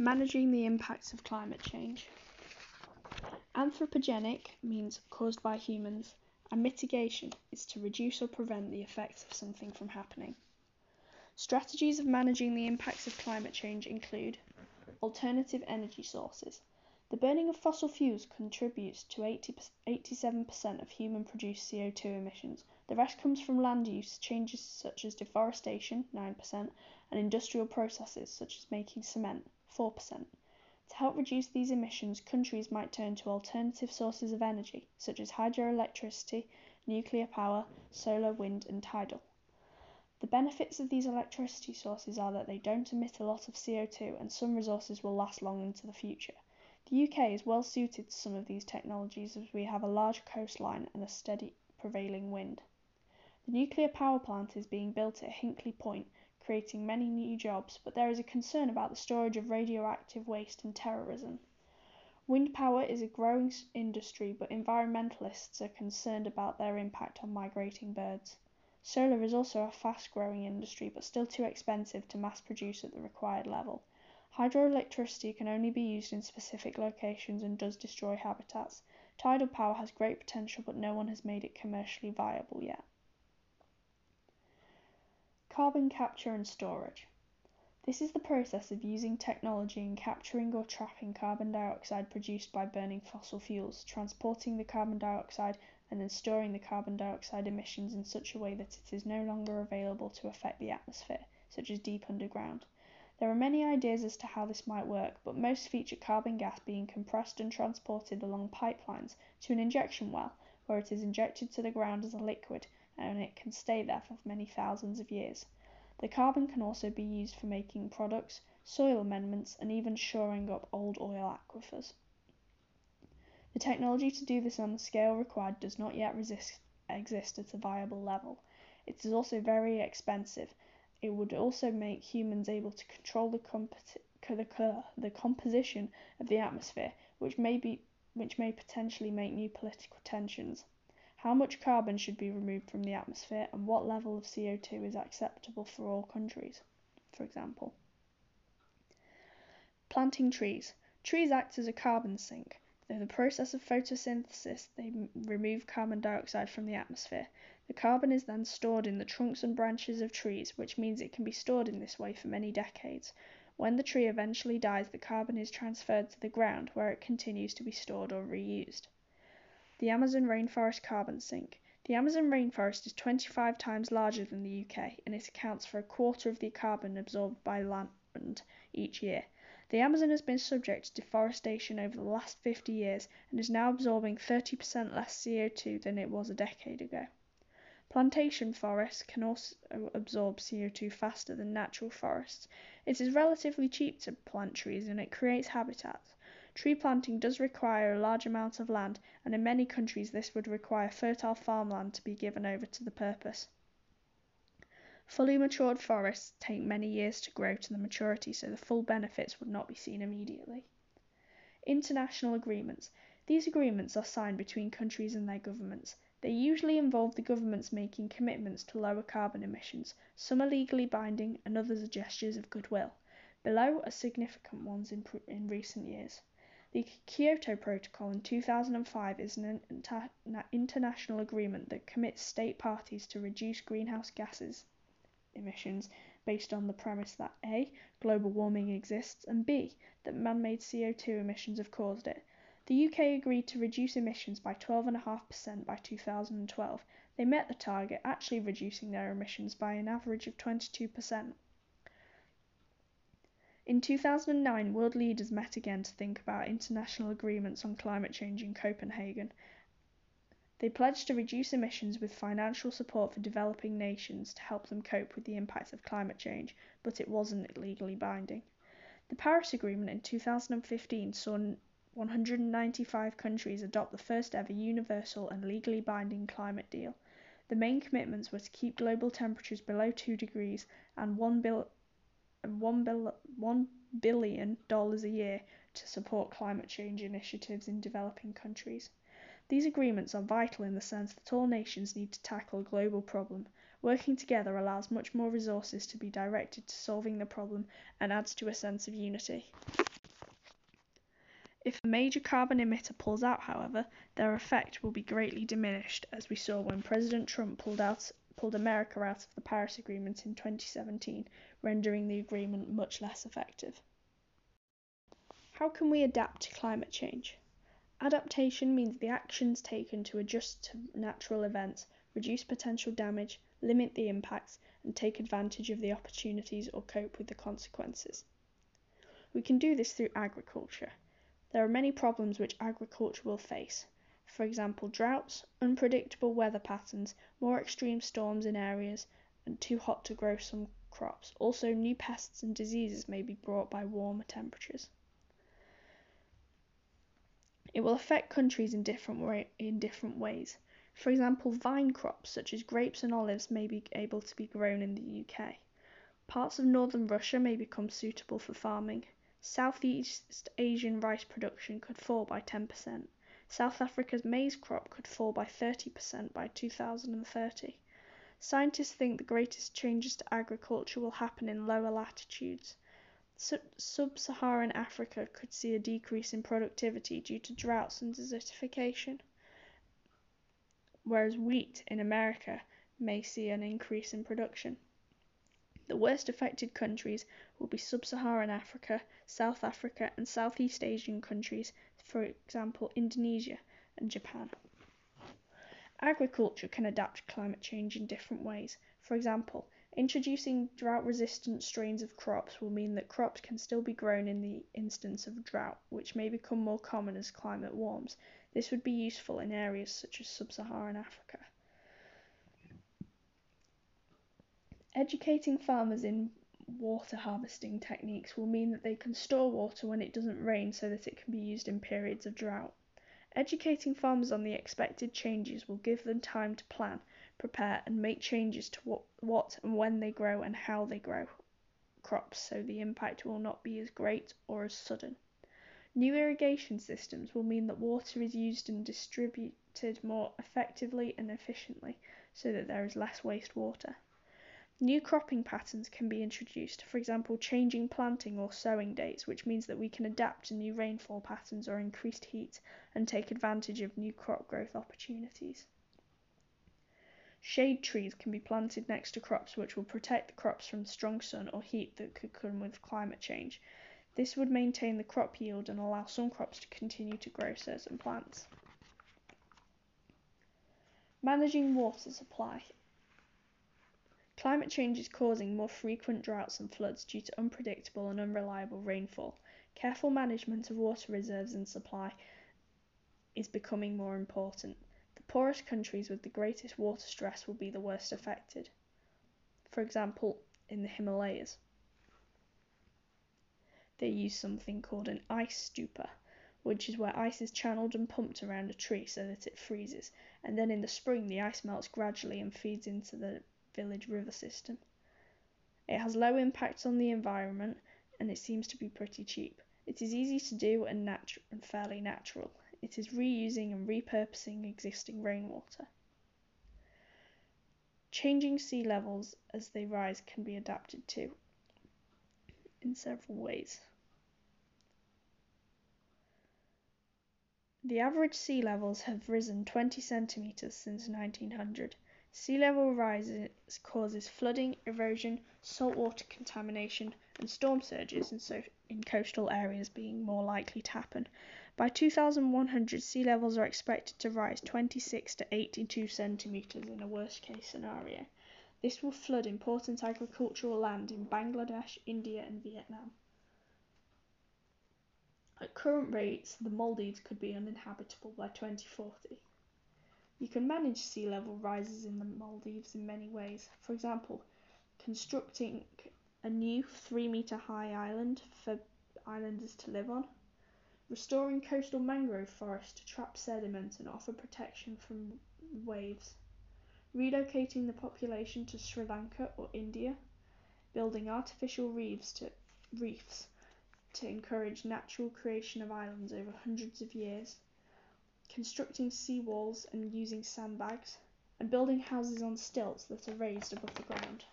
Managing the impacts of climate change. Anthropogenic means caused by humans, and mitigation is to reduce or prevent the effects of something from happening. Strategies of managing the impacts of climate change include alternative energy sources. The burning of fossil fuels contributes to 80, 87% of human produced CO2 emissions. The rest comes from land use changes such as deforestation, 9%, and industrial processes such as making cement, 4%. To help reduce these emissions, countries might turn to alternative sources of energy, such as hydroelectricity, nuclear power, solar, wind, and tidal. The benefits of these electricity sources are that they don't emit a lot of CO2 and some resources will last long into the future. The UK is well suited to some of these technologies as we have a large coastline and a steady prevailing wind. The nuclear power plant is being built at Hinkley Point creating many new jobs, but there is a concern about the storage of radioactive waste and terrorism. Wind power is a growing industry, but environmentalists are concerned about their impact on migrating birds. Solar is also a fast growing industry, but still too expensive to mass produce at the required level. Hydroelectricity can only be used in specific locations and does destroy habitats. Tidal power has great potential, but no one has made it commercially viable yet. Carbon capture and storage. This is the process of using technology in capturing or trapping carbon dioxide produced by burning fossil fuels, transporting the carbon dioxide, and then storing the carbon dioxide emissions in such a way that it is no longer available to affect the atmosphere, such as deep underground. There are many ideas as to how this might work, but most feature carbon gas being compressed and transported along pipelines to an injection well, where it is injected to the ground as a liquid and it can stay there for many thousands of years. The carbon can also be used for making products, soil amendments, and even shoring up old oil aquifers. The technology to do this on the scale required does not yet resist, exist at a viable level. It is also very expensive. It would also make humans able to control the, the, the composition of the atmosphere, which may, be, which may potentially make new political tensions how much carbon should be removed from the atmosphere, and what level of CO2 is acceptable for all countries, for example. Planting trees. Trees act as a carbon sink. Through the process of photosynthesis, they remove carbon dioxide from the atmosphere. The carbon is then stored in the trunks and branches of trees, which means it can be stored in this way for many decades. When the tree eventually dies, the carbon is transferred to the ground, where it continues to be stored or reused. The Amazon rainforest carbon sink. The Amazon rainforest is 25 times larger than the UK and it accounts for a quarter of the carbon absorbed by land each year. The Amazon has been subject to deforestation over the last 50 years and is now absorbing 30% less CO2 than it was a decade ago. Plantation forests can also absorb CO2 faster than natural forests. It is relatively cheap to plant trees and it creates habitats. Tree planting does require a large amount of land, and in many countries this would require fertile farmland to be given over to the purpose. Fully matured forests take many years to grow to the maturity, so the full benefits would not be seen immediately. International agreements. These agreements are signed between countries and their governments. They usually involve the governments making commitments to lower carbon emissions. Some are legally binding and others are gestures of goodwill. Below are significant ones in, in recent years. The Kyoto Protocol in 2005 is an international agreement that commits state parties to reduce greenhouse gases emissions based on the premise that A. global warming exists and B. that man made CO2 emissions have caused it. The UK agreed to reduce emissions by 12.5% by 2012. They met the target, actually reducing their emissions by an average of 22%. In 2009, world leaders met again to think about international agreements on climate change in Copenhagen. They pledged to reduce emissions with financial support for developing nations to help them cope with the impacts of climate change, but it wasn't legally binding. The Paris Agreement in 2015 saw 195 countries adopt the first ever universal and legally binding climate deal. The main commitments were to keep global temperatures below 2 degrees and 1 bil- $1 billion a year to support climate change initiatives in developing countries. These agreements are vital in the sense that all nations need to tackle a global problem. Working together allows much more resources to be directed to solving the problem and adds to a sense of unity. If a major carbon emitter pulls out, however, their effect will be greatly diminished, as we saw when President Trump pulled out pulled America out of the Paris Agreement in 2017, rendering the agreement much less effective. How can we adapt to climate change? Adaptation means the actions taken to adjust to natural events, reduce potential damage, limit the impacts, and take advantage of the opportunities or cope with the consequences. We can do this through agriculture. There are many problems which agriculture will face. For example, droughts, unpredictable weather patterns, more extreme storms in areas, and too hot to grow some crops. Also, new pests and diseases may be brought by warmer temperatures. It will affect countries in different, way, in different ways. For example, vine crops such as grapes and olives may be able to be grown in the UK. Parts of northern Russia may become suitable for farming. Southeast Asian rice production could fall by 10%. South Africa's maize crop could fall by 30% by 2030. Scientists think the greatest changes to agriculture will happen in lower latitudes. Sub Saharan Africa could see a decrease in productivity due to droughts and desertification, whereas wheat in America may see an increase in production. The worst affected countries will be Sub Saharan Africa, South Africa, and Southeast Asian countries, for example, Indonesia and Japan. Agriculture can adapt to climate change in different ways. For example, Introducing drought-resistant strains of crops will mean that crops can still be grown in the instance of drought, which may become more common as climate warms. This would be useful in areas such as sub-Saharan Africa. Educating farmers in water harvesting techniques will mean that they can store water when it doesn't rain so that it can be used in periods of drought. Educating farmers on the expected changes will give them time to plan prepare and make changes to what, what and when they grow and how they grow crops so the impact will not be as great or as sudden. New irrigation systems will mean that water is used and distributed more effectively and efficiently so that there is less waste water. New cropping patterns can be introduced, for example, changing planting or sowing dates, which means that we can adapt to new rainfall patterns or increased heat and take advantage of new crop growth opportunities. Shade trees can be planted next to crops which will protect the crops from strong sun or heat that could come with climate change. This would maintain the crop yield and allow some crops to continue to grow certain plants. Managing water supply. Climate change is causing more frequent droughts and floods due to unpredictable and unreliable rainfall. Careful management of water reserves and supply is becoming more important The poorest countries with the greatest water stress will be the worst affected. For example, in the Himalayas. They use something called an ice stupa, which is where ice is channeled and pumped around a tree so that it freezes, and then in the spring the ice melts gradually and feeds into the village river system. It has low impact on the environment and it seems to be pretty cheap. It is easy to do and, natu- and fairly natural. It is reusing and repurposing existing rainwater. Changing sea levels as they rise can be adapted to in several ways. The average sea levels have risen 20 centimetres since 1900. Sea level rise causes flooding, erosion, saltwater contamination, and storm surges in, so- in coastal areas being more likely to happen. By 2100, sea levels are expected to rise 26 to 82 centimetres in a worst case scenario. This will flood important agricultural land in Bangladesh, India, and Vietnam. At current rates, the Maldives could be uninhabitable by 2040. You can manage sea level rises in the Maldives in many ways. For example, constructing a new 3 metre high island for islanders to live on, restoring coastal mangrove forests to trap sediment and offer protection from waves, relocating the population to Sri Lanka or India, building artificial reefs to, reefs to encourage natural creation of islands over hundreds of years, constructing seawalls and using sandbags, and building houses on stilts that are raised above the ground.